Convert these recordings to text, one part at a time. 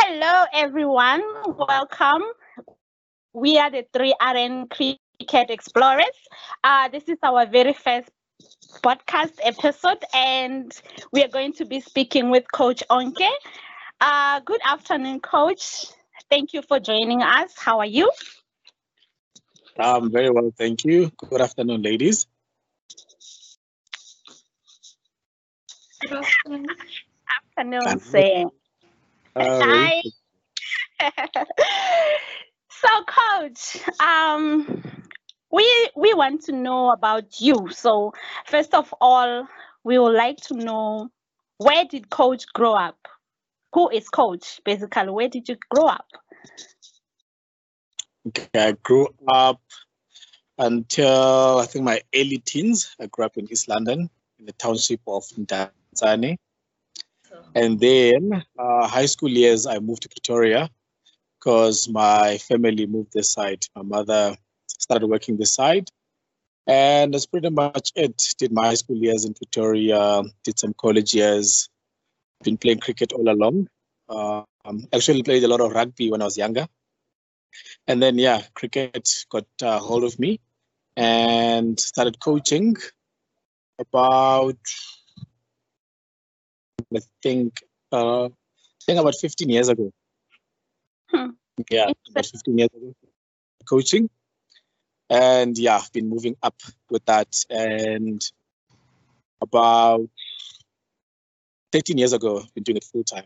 Hello, everyone. Welcome. We are the 3RN Cricket Explorers. Uh, this is our very first podcast episode, and we are going to be speaking with Coach Onke. Uh, good afternoon, Coach. Thank you for joining us. How are you? Um, very well, thank you. Good afternoon, ladies. Good afternoon. Afternoon, Sam. Hi. so, Coach, um, we we want to know about you. So, first of all, we would like to know where did Coach grow up? Who is Coach? Basically, where did you grow up? okay, I grew up until I think my early teens. I grew up in East London, in the township of Mdantsane. And then uh, high school years, I moved to Pretoria because my family moved this side. My mother started working this side. And that's pretty much it. Did my high school years in Pretoria, did some college years, been playing cricket all along. Uh, um, actually played a lot of rugby when I was younger. And then, yeah, cricket got a hold of me and started coaching about I think uh, I think about 15 years ago. Hmm. Yeah, about 15 years ago. Coaching. And yeah, I've been moving up with that. And about 13 years ago, I've been doing it full time.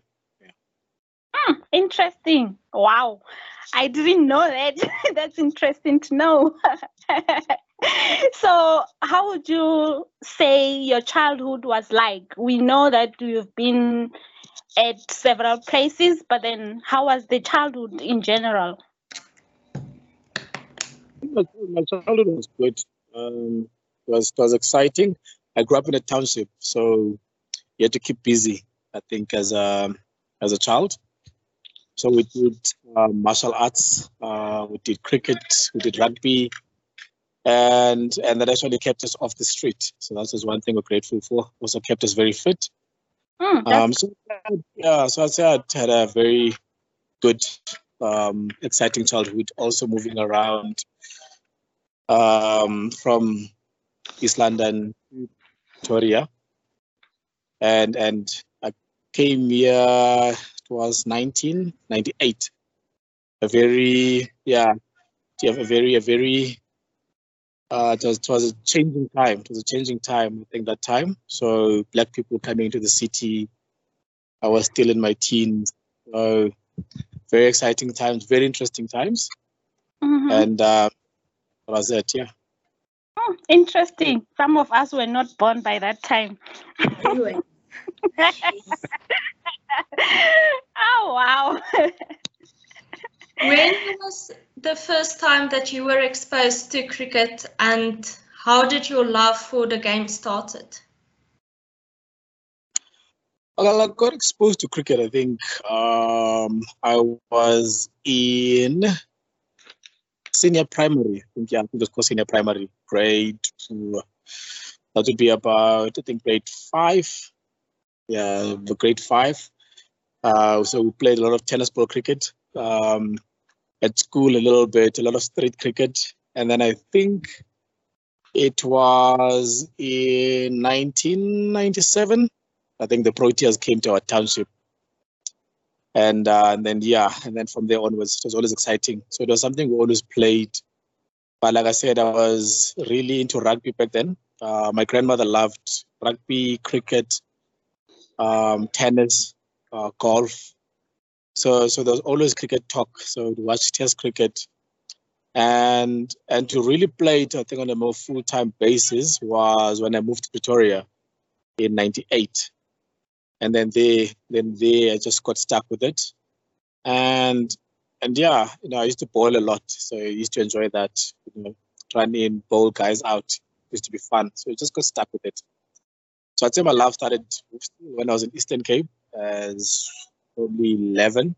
Hmm, interesting. Wow. I didn't know that. That's interesting to know. so, how would you say your childhood was like? We know that you've been at several places, but then how was the childhood in general? My, childhood was good. Um, was was exciting. I grew up in a township, so you had to keep busy. I think as a as a child. So we did uh, martial arts, uh, we did cricket, we did rugby, and and that actually kept us off the street. So that's just one thing we're grateful for. Also kept us very fit. Hmm, Um, so yeah, so I'd say I had a very good, um, exciting childhood. Also moving around um, from East London to Pretoria, and and came here. It was 1998. A very yeah, you have a very a very uh, it was, it was a changing time. It was a changing time, I think, that time. So black people coming into the city. I was still in my teens. So very exciting times, very interesting times. Mhm. And uh, that was it, yeah. Hmm, interesting. Some of us were not born by that time. Anyway, oh, wow. when was the first time that you were exposed to cricket and how did your love for the game started? Well, I got exposed to cricket, I think. Um, I was in senior primary. I think, yeah, I think it was called senior primary, grade two. That would be about, I think, grade five. Yeah, the grade five. Uh, so we played a lot of tennis ball cricket. Um, at school, a little bit, a lot of street cricket. And then I think it was in 1997. I think the Proteas came to our township. And, uh, and then, yeah, and then from there onwards, it was always exciting. So it was something we always played. But like I said, I was really into rugby back then. Uh, my grandmother loved rugby, cricket, um, tennis, uh, golf. So, so there was always cricket talk. So to watch Test cricket, and and to really play it, I think on a more full time basis was when I moved to Pretoria in '98, and then they then they I just got stuck with it, and and yeah, you know I used to bowl a lot, so I used to enjoy that. You know, trying in bowl guys out used to be fun, so I just got stuck with it. So I'd say my love started when I was in Eastern Cape as probably 11.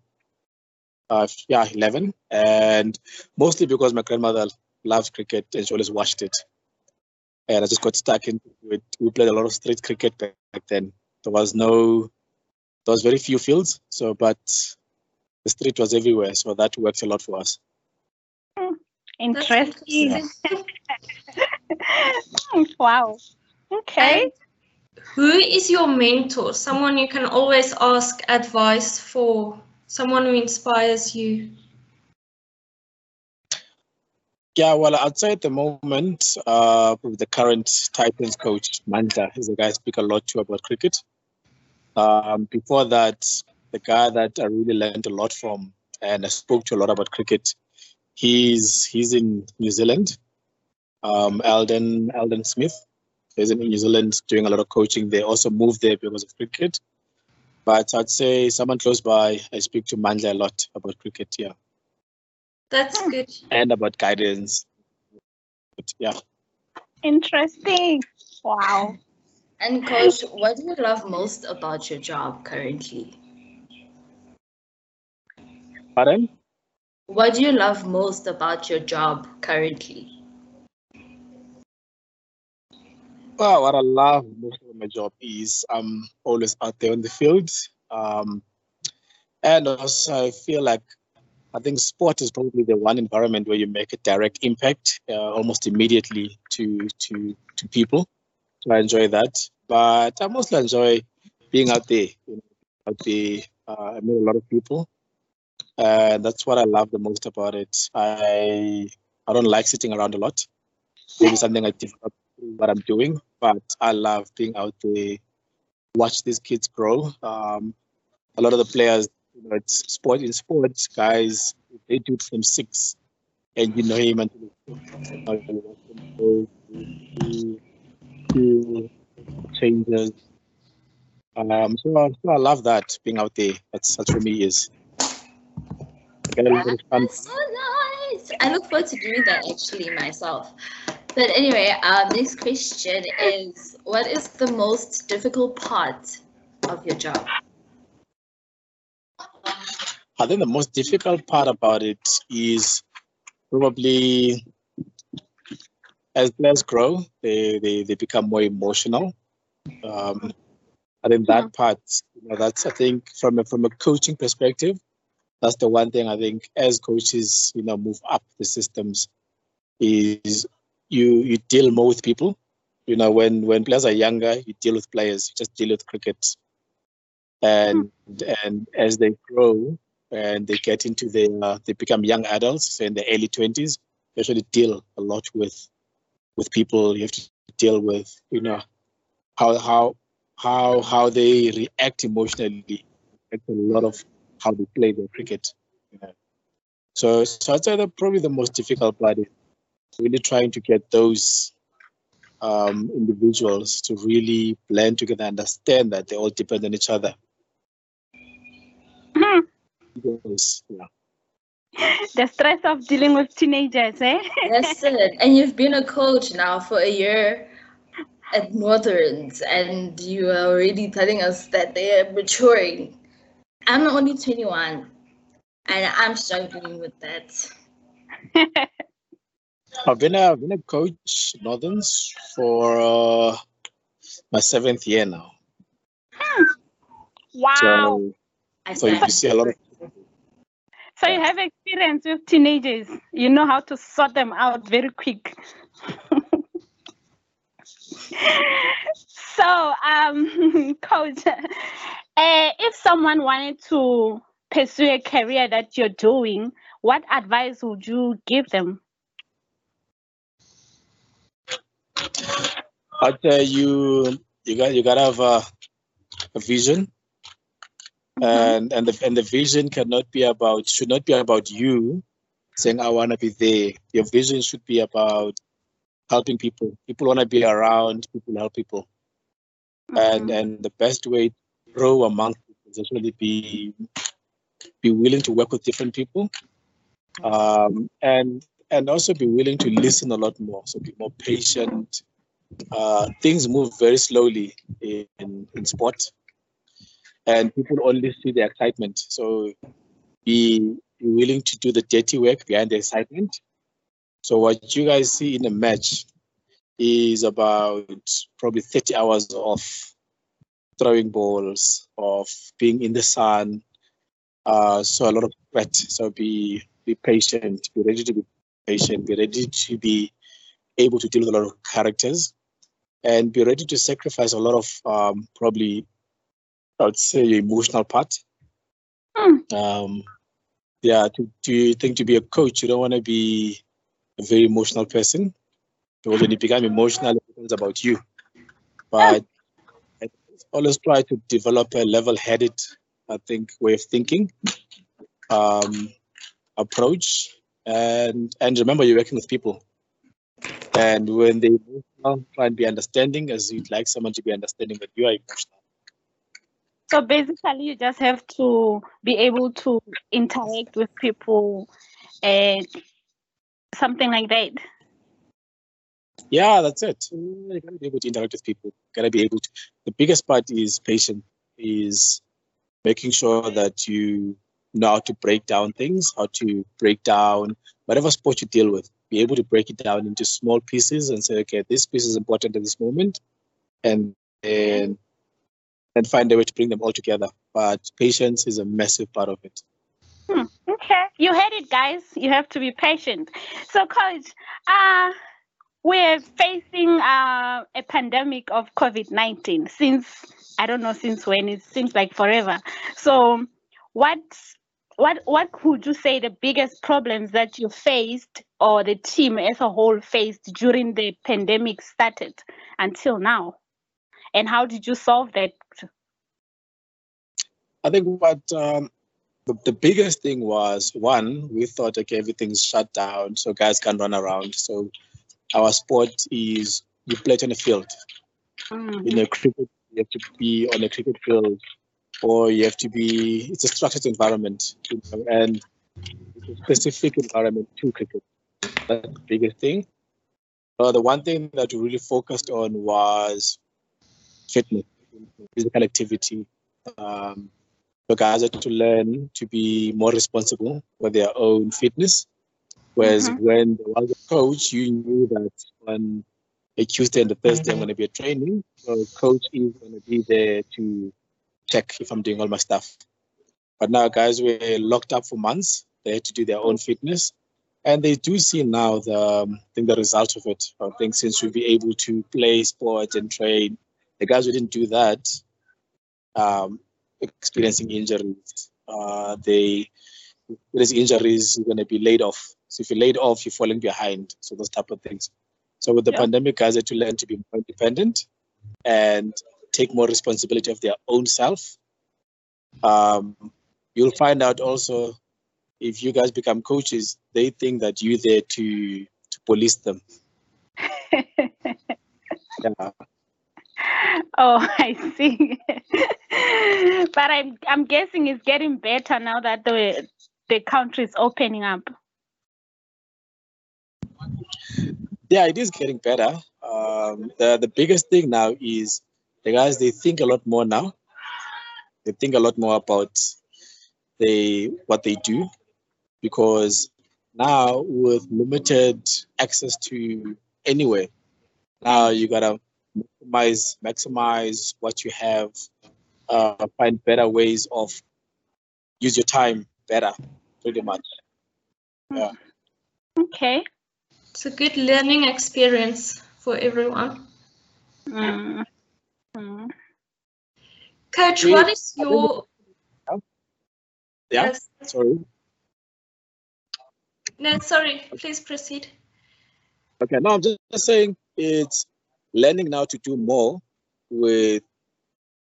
Uh, yeah, 11. And mostly because my grandmother loved cricket and she always watched it. And I just got stuck into it. We played a lot of street cricket back then. There was no, there was very few fields. So, but the street was everywhere, so that worked a lot for us. Interesting. wow. Okay. Who is your mentor? Someone you can always ask advice for, someone who inspires you. Yeah, well, I'd say at the moment, uh, the current Titans coach, Mandla, is a guy I speak a lot to about cricket. Um, before that, the guy that I really learned a lot from and I spoke to a lot about cricket, he's he's in New Zealand. Um, Alden Alden Smith, he's in New Zealand doing a lot of coaching. They also moved there because of cricket. But I'd say someone close by, I speak to Mandla a lot about cricket, yeah. That's good. And about guidance. But yeah. Interesting. Wow. And coach, what do you love most about your job currently? Pardon? What do you love most about your job currently? Well, what I love most of my job is I'm always out there in the field. Um, and also I feel like I think sport is probably the one environment where you make a direct impact uh, almost immediately to to to people. So I enjoy that. But I mostly enjoy being out there. You know, out there, uh, I meet a lot of people, and that's what I love the most about it. I I don't like sitting around a lot. Maybe something I developed what I'm doing, but I love being out there, watch these kids grow. Um, a lot of the players, you know, it's sport in sports, guys, they do it from six, and you know him until changes. Um, so, I- so I love that being out there. That's that's for me is. That's so nice. I look forward to doing that actually myself. But anyway, our next question is what is the most difficult part of your job? I think the most difficult part about it is probably as players grow, they, they, they become more emotional. Um, I think that part, you know, that's I think from a, from a coaching perspective, that's the one thing I think as coaches, you know, move up the systems, is you you deal more with people. You know, when when players are younger, you deal with players. You just deal with cricket, and and as they grow and they get into the uh, they become young adults, in the early twenties, you actually deal a lot with with people. You have to deal with you know how how how how they react emotionally. Affect a lot of how they play their cricket. You know. So so I'd say that probably the most difficult part is really trying to get those um, individuals to really blend together, understand that they all depend on each other. Hmm. Because, yeah. The stress of dealing with teenagers, eh? That's it. And you've been a coach now for a year at Northerns, and you are already telling us that they are maturing. I'm only 21, and I'm struggling with that. I've been a, I've been a coach Northerns for uh, my seventh year now. Wow. So, so you see a lot of So you have experience with teenagers. You know how to sort them out very quick. so, um, coach, uh, if someone wanted to pursue a career that you're doing, what advice would you give them? But uh, you you got you gotta have a, a vision, and and the and the vision cannot be about should not be about you saying I want to be there. Your vision should be about helping people. People want to be around. People help people, and and the best way to grow among people is actually be be willing to work with different people, um, and and also be willing to listen a lot more. So be more patient uh, things move very slowly in, in sport and people only see the excitement so be, willing to do the dirty work behind the excitement so what you guys see in a match is about probably 30 hours of throwing balls of being in the sun Uh, so a lot of sweat. So be be patient. Be ready to be patient. Be ready to be able to deal with a lot of characters, and be ready to sacrifice a lot of um, probably, I would say, your emotional part. Hmm. Um, yeah. To to think to be a coach, you don't want to be a very emotional person. Because when you become emotional, it becomes about you. But I always try to develop a level-headed, I think, way of thinking, um, approach, and and remember you're working with people. And when they try and be understanding, as you'd like someone to be understanding that you are emotional. So basically, you just have to be able to interact with people and something like that. Yeah, that's it. You gotta be able to interact with people. Gotta be able to. The biggest part is patient Is making sure that you know how to break down things, how to break down whatever sport you deal with. Be able to break it down into small pieces and say, okay, this piece is important at this moment, and and and find a way to bring them all together. But patience is a massive part of it. Hmm, okay, you heard it, guys. You have to be patient. So, coach, uh, we're facing uh, a pandemic of COVID 19 since, I don't know since when, it seems like forever. So, what, what, what would you say the biggest problems that you faced or the team as a whole faced during the pandemic started until now? And how did you solve that? I think what um, the, the biggest thing was one, we thought, okay, everything's shut down, so guys can run around. So our sport is you play it on a field. Mm, In a cricket, you have to be on a cricket field, or you have to be. It's a structured environment, you know, and it's a specific environment to cricket. That's the biggest thing. Uh, the one thing that we really focused on was fitness, physical activity. Um, the guys had to learn to be more responsible for their own fitness. Whereas Mhm. when there was a coach, you knew that on a Tuesday and a Thursday I'm going to be at training. So coach is going to be there to check if I'm doing all my stuff. But now guys were locked up for months. They had to do their own fitness. And they do see now the um, I think the result of it. I think since we'll be able to play sport and train, the guys who didn't do that, um, experiencing injuries. Uh, they there's injuries, you're going to be laid off. So if you're laid off, you're falling behind. So those type of things. So with the Yeah. pandemic, guys had to learn to be more independent and take more responsibility of their own self. Um, you'll find out also if you guys become coaches, they think that you're there to to police them. Yeah. oh, I see. but I'm I'm guessing it's getting better now that the the country is opening up. yeah, it is getting better. Um, the the biggest thing now is the guys they think a lot more now. They think a lot more about they what they do because now with limited access to anywhere, now you gotta maximize maximize what you have. Uh, find better ways of use your time better, pretty much. Yeah. Okay. It's a good learning experience for everyone. Mm. Coach, what is your Yeah. Yes. Sorry. No, sorry, please proceed. Okay, no, I'm just, just saying it's learning now to do more with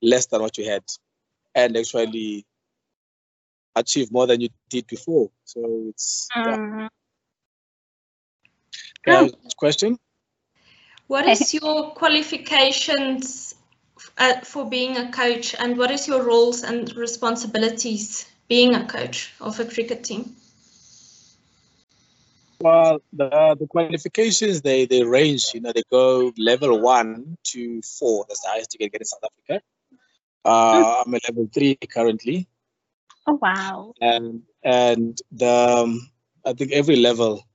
less than what you had and actually achieve more than you did before. So it's yeah. Mm. Uh, question. What is your qualifications uh, for being a coach and what is your roles and responsibilities being a coach of a cricket team? Well, the the qualifications they they range. You know, they go level one to four. That's the highest you can get in South Africa. Uh, I'm a level three currently. Oh wow. and and the um, I think every level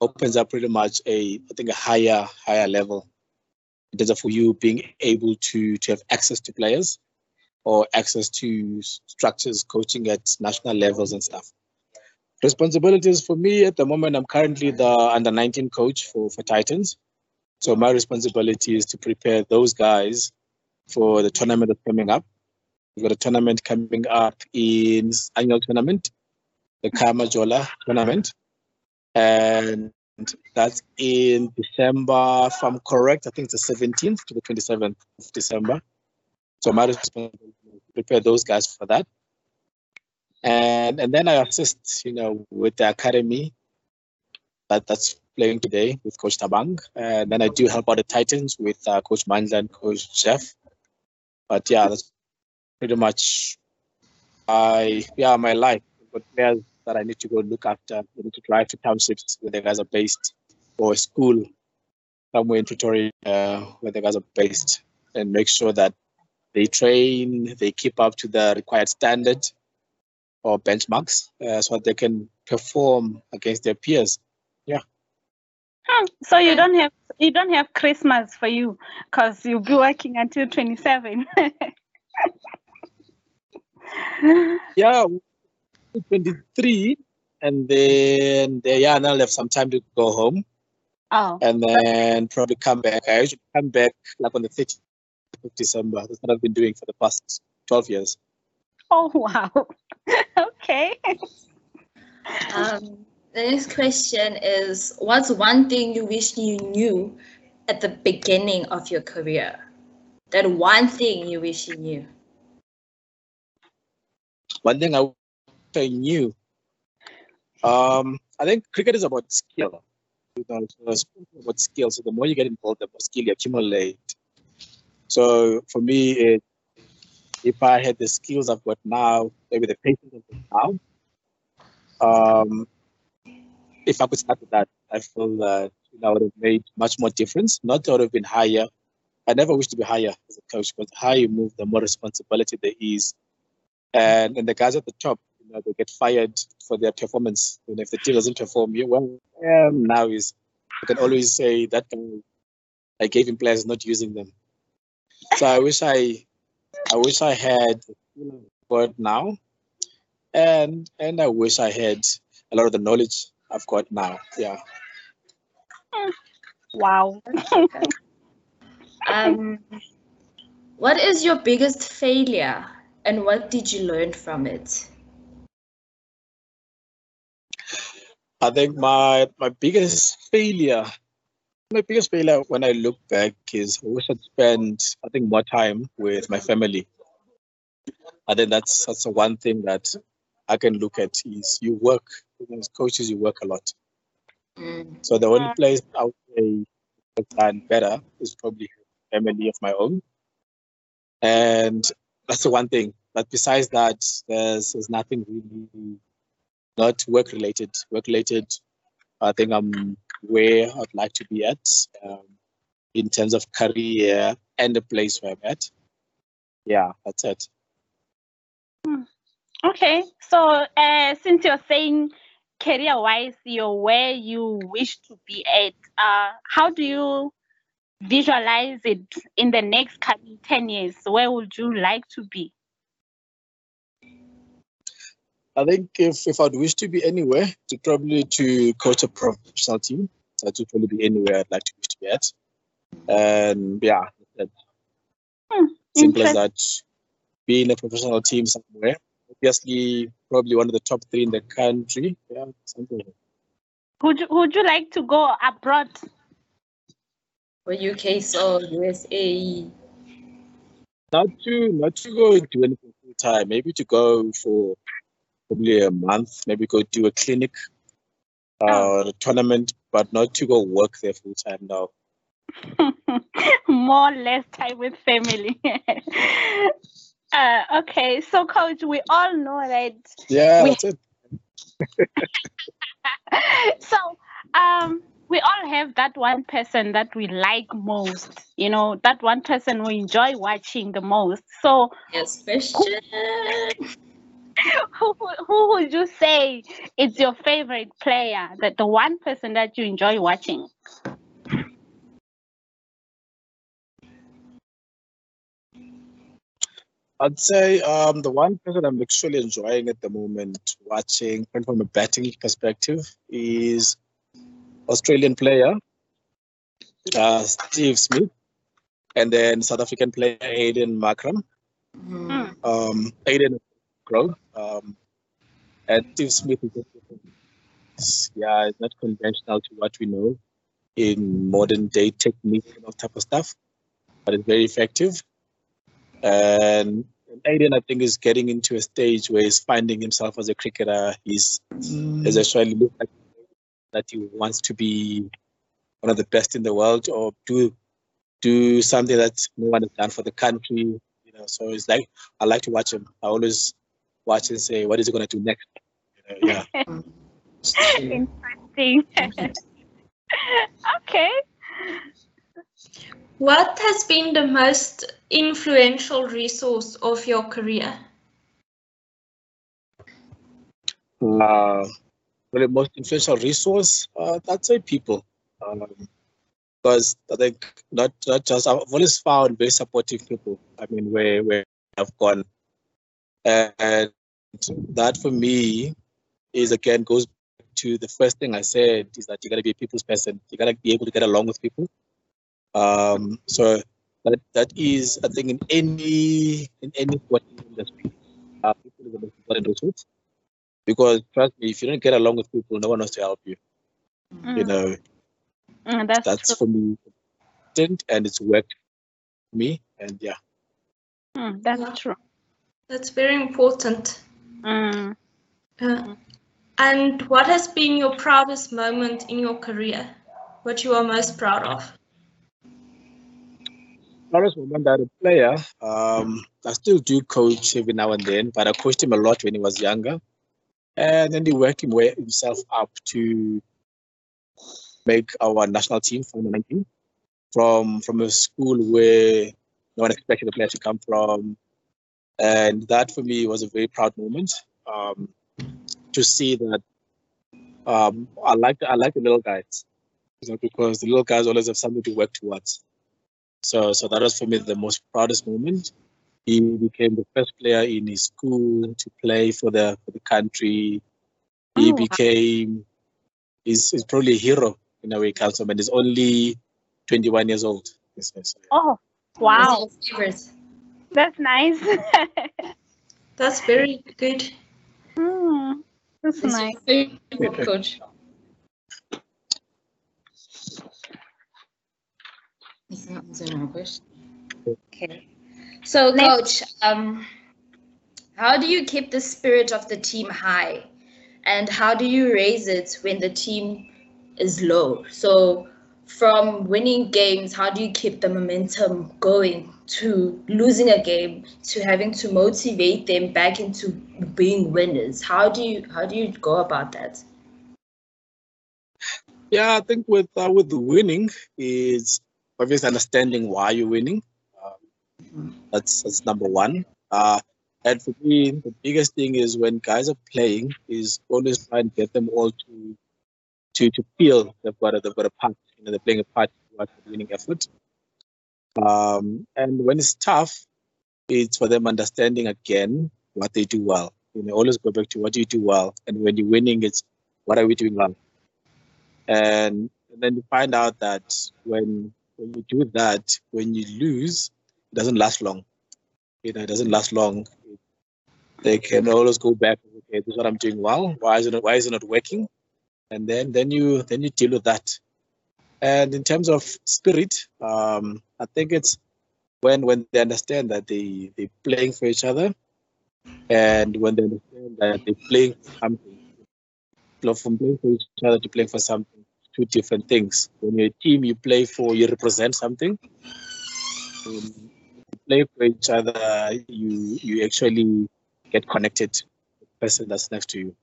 opens up pretty much a I think a higher higher level in terms of for you being able to to have access to players or access to structures coaching at national levels and stuff. Responsibilities for me at the moment, I'm currently the under 19 coach for, for Titans. So my responsibility is to prepare those guys for the tournament that's coming up. We've got a tournament coming up in annual tournament, the Khaya Majola tournament. And that's in December, if I'm correct, I think it's the 17th to the 27th of December. So my responsibility prepare those guys for that. And and then I assist, you know, with the academy that, that's playing today with Coach Tabang. And then I do help out the Titans with uh, Coach Mandla and Coach Jeff. But yeah, that's pretty much I yeah, my life. But players that I need to go look after. We need to drive to townships where the guys are based or a school somewhere in Pretoria uh, where the guys are based and make sure that they train, they keep up to the required standard or benchmarks uh, so that they can perform against their peers. Yeah. Hmm, So you don't have you don't have Christmas for you because you'll be working until 27. Yeah, 23, and then they, yeah, now I have some time to go home oh, and then probably come back. I usually come back like on the 30th of December. That's what I've been doing for the past 12 years. oh wow. okay. Um, the next question is What's one thing you wish you knew at the beginning of your career? That one thing you wish you knew. One thing I I knew, um, I think cricket is about skill. You know, so about skill. So the more you get involved, the more skill you accumulate. So for me, it, if I had the skills I've got now, maybe the patience I've got now, um, if I could start with that, I feel that you know, I would have made much more difference. Not that I would have been higher. I never wish to be higher as a coach because the higher you move, the more responsibility there is. And and the guys at the top, know, they get fired for their performance. And if the team doesn't perform, you well, um, now is you can always say that guy, I gave him players, not using them. So I wish I, I wish I had got now, and and I wish I had a lot of the knowledge I've got now. Yeah. Wow. Um, what is your biggest failure and what did you learn from it? I think my my biggest failure, my biggest failure when I look back is I wish I'd spent I think more time with my family. I think that's that's the one thing that I can look at is you work as coaches you work a lot. Mm. So the only place I would say I've done better is probably family of my own. And that's the one thing. But besides that, there's there's nothing really not work related. Work related, I think I'm where I'd like to be at um, in terms of career and the place where I'm at. Yeah, that's it. Okay. So uh, since you're saying career wise, you're where you wish to be at, uh, how do you visualize it in the next coming 10 years? Where would you like to be? I think if, if I'd wish to be anywhere, to probably to coach a professional team, that would probably be anywhere I'd like to wish to be at. And yeah, that Hmm, simple as that. Being a professional team somewhere. Obviously, probably one of the top three in the country. Yeah, something. like that. Would you, would you like to go abroad? For UK, so USA. Not to not to go do anything full time. Maybe to go for probably a month. Maybe go do a clinic uh, Oh. or a tournament, but not to go work there full time now. More less time with family. uh, okay, so coach, we all know that Yeah, We- that's it. so um we all have that one person that we like most you know that one person we enjoy watching the most so Yes, question. who, who- who would you say is your favorite player that the one person that you enjoy watching I'd say um, the one person I'm actually enjoying at the moment, watching from a batting perspective, is Australian player uh, Steve Smith, and then South African player Aiden Markram. Mm. Um, Aiden Crow. Um, and Steve Smith is yeah, it's not conventional to what we know in modern day technique and all type of stuff, but it's very effective. And Aiden, I think, is getting into a stage where he's finding himself as a cricketer. He's, he's actually looked like that he wants to be one of the best in the world or do do something that no one has done for the country. You know, so it's like I like to watch him. I always watch and say, what is he going to do next? You know, yeah. Interesting. okay. What has been the most influential resource of your career? Uh, the most influential resource, uh, I'd say people. Um, because I think not not just I've always found very supportive people. I mean, where where I've gone, and that for me is again goes to the first thing I said is that you gotta be a people's person. You gotta be able to get along with people. Um, so that that is I think in any in any sporting industry, uh, people is the most important resource. Because trust me, if you don't get along with people, no one wants to help you. You Mm, know, mm, that's, that's for me and it's worked for me and yeah Mm, that's true. That's very important. Mm. Uh, and what has been your proudest moment in your career? What you are most proud of? Lawrence remember a player um i still do coach every now and then but i coached him a lot when he was younger and then he worked him way himself up to make our national team for 19 from from a school where no one expected the player to come from and that for me was a very proud moment um, to see that um, I like I like the little guys you know, because the little guys always have something to work towards. So so that was for me the most proudest moment. He became the first player in his school to play for the for the country. He Oh, wow. became he's, he's probably a hero in a way, Councilman. and he's only 21 years old. Yes, yes. Oh, wow. Your favorite? That's nice. That's very good. Mm, that's What's nice. your favorite coach? He's not question. Okay. So, coach, um, how do you keep the spirit of the team high, and how do you raise it when the team is low? So, from winning games, how do you keep the momentum going to losing a game to having to motivate them back into being winners? How do you how do you go about that? Yeah, I think with uh, with winning is obviously understanding why you're winning. Um, that's that's number one. Uh, and for me, the biggest thing is when guys are playing is always try and get them all to to to feel they've got a, they've got a part. You know, they're playing a part towards the winning effort. Um, and when it's tough, it's for them understanding again what they do well. You know, always go back to what you do well, and when you're winning, it's what are we doing well and, and then you find out that when when you do that, when you lose, it doesn't last long. You know, it doesn't last long. They can always go back. Okay, this is what I'm doing well. Why is it why is it not working? And then then you then you deal with that. And in terms of spirit, um, I think it's when when they understand that they they're playing for each other, and when they understand that they're playing for something from playing for each other to playing for something, two different things. When you're a team, you play for, you represent something. When you play for each other, you you actually get connected to the person that's next to you.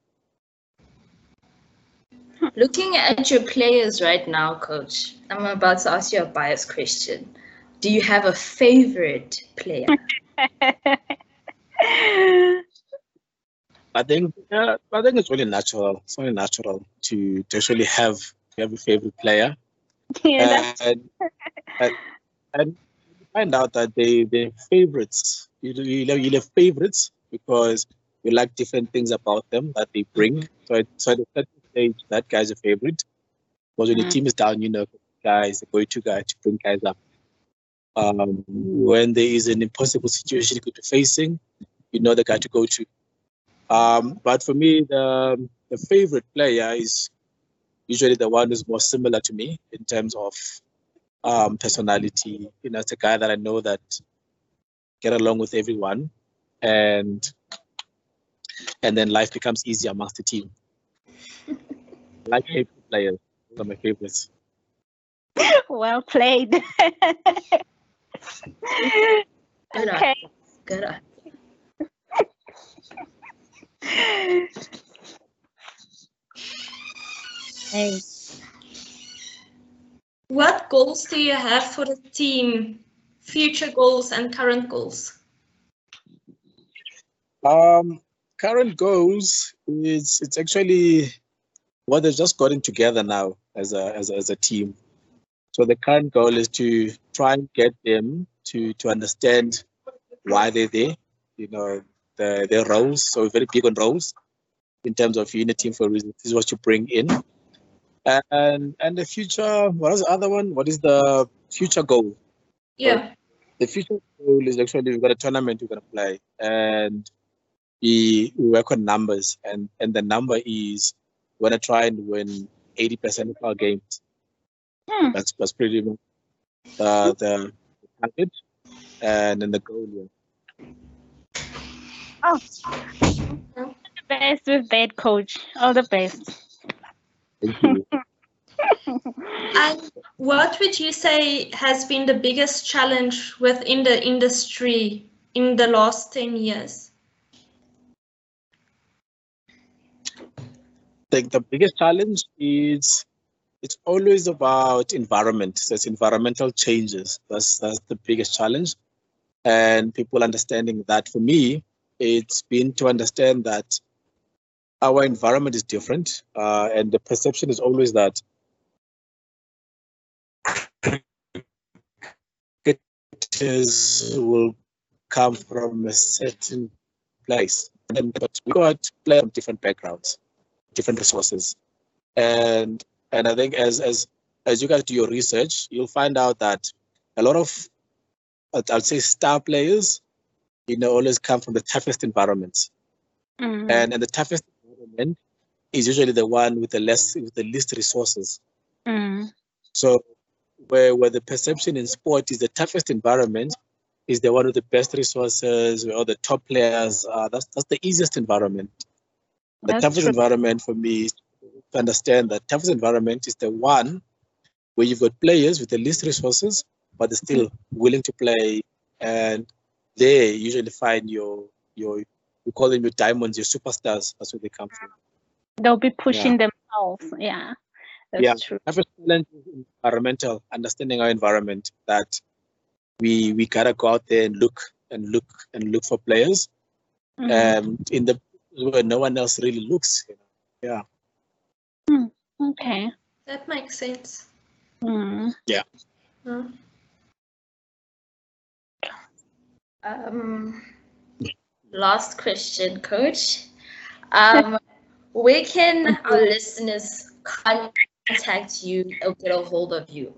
Looking at your players right now, coach, I'm about to ask you a biased question. Do you have a favorite player? I think uh, I think it's really natural. It's only natural to, to actually have to have a favorite player. yeah, and, and and find out that they their favorites you you have, you have favorites because you like different things about them that they bring. So at, so at a certain stage, that guy's a favorite. Because when Mhm. the team is down, you know, guys, the go-to guy to bring guys up. Um, when there is an impossible situation you could be facing, you know the guy to go to. Um, but for me, the the favorite player is usually the one who's more similar to me in terms of um, personality. You know, it's a guy that I know that get along with everyone, and and then life becomes easier amongst the team. Like favorite players. Are my favorites. Well played. Good okay. Good. eye. Hey. What goals do you have for the team? Future goals and current goals? Um, current goals is it's actually what they've just gotten together now as a as a, as a team. So the current goal is to try and get them to to understand why they're there. You know, the their roles. So we're very big on roles in terms of unity for a reason. This is what you bring in. And and the future, what is the other one? What is the future goal? Yeah. the future goal is actually we've got a tournament we're going to play and we, we work on numbers and and the number is we're going to try and win 80% of our games Hmm. that's that's pretty much uh, the target and then the goal yeah. Oh. The best with that, coach. All the best. thank you And what would you say has been the biggest challenge within the industry in the last 10 years? I think the biggest challenge is it's always about environment. So it's environmental changes. That's that's the biggest challenge. And people understanding that for me, it's been to understand that our environment is different. Uh, and the perception is always that cricketers will come from a certain place. And, but we got players from different backgrounds different resources. And and I think as as as you guys do your research, you'll find out that a lot of I'd say star players, you know, always come from the toughest environments. Mm. And and the toughest environment is usually the one with the less with the least resources. Mm. So where where the perception in sport is the toughest environment is the one with the best resources, where all the top players are. That's that's the easiest environment. The That's toughest true. environment for me is to understand that toughest environment is the one where you've got players with the least resources, but they're still willing to play, and they usually find your your we call them your diamonds, your superstars. That's where they come from. They'll be pushing themselves. Yeah. That's Yeah. true. Toughest challenge is environmental, understanding our environment. That we we gotta go out there and look and look and look for players, Mm. and in the where no one else really looks. You know? Yeah. Okay. That makes sense. Mm. Huh? Um, last question, Coach. Um, where can our listeners contact you or get a hold of you?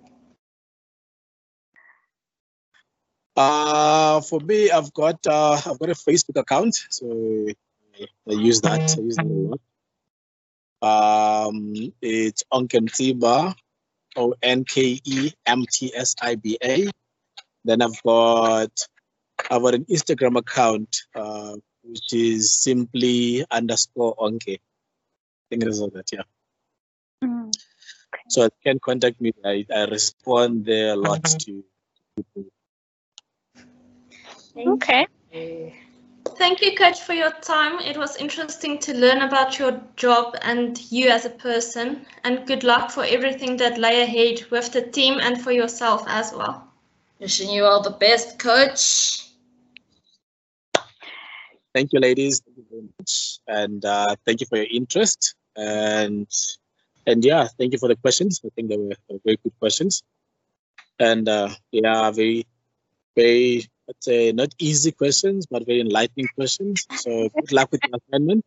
Uh, for me, I've got uh, I've got a Facebook account, so I use that. I use that a lot. Um, it's Onkemtsiba, O N K E M T S I B A. Then I've got I've got an Instagram account, uh, which is simply underscore Onke. I think it is all that, yeah. Mm. So you can contact me. I, I respond there a lot to people. Okay. You. Thank you, Coach, for your time. It was interesting to learn about your job and you as a person. And good luck for everything that lay ahead with the team and for yourself as well. Wishing you all the best, Coach. Thank you, ladies. Thank you very much, and uh, thank you for your interest. And and yeah, thank you for the questions. I think they were, they were very good questions. And uh, yeah, very very I'd say not easy questions, but very enlightening questions. So good luck with your assignment,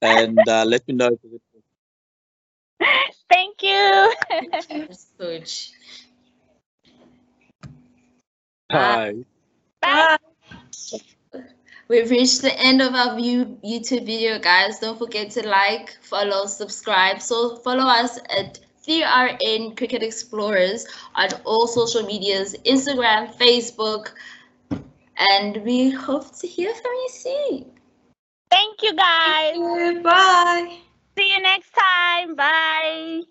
and uh, let me know if it Thank you. Yes, coach. Hi. Bye. We've reached the end of our view YouTube video, guys. Don't forget to like, follow, subscribe. So follow us at 3RN Cricket Explorers on all social medias, Instagram, Facebook, and we hope to hear from you soon. Thank you, guys. Bye. See you next time. Bye.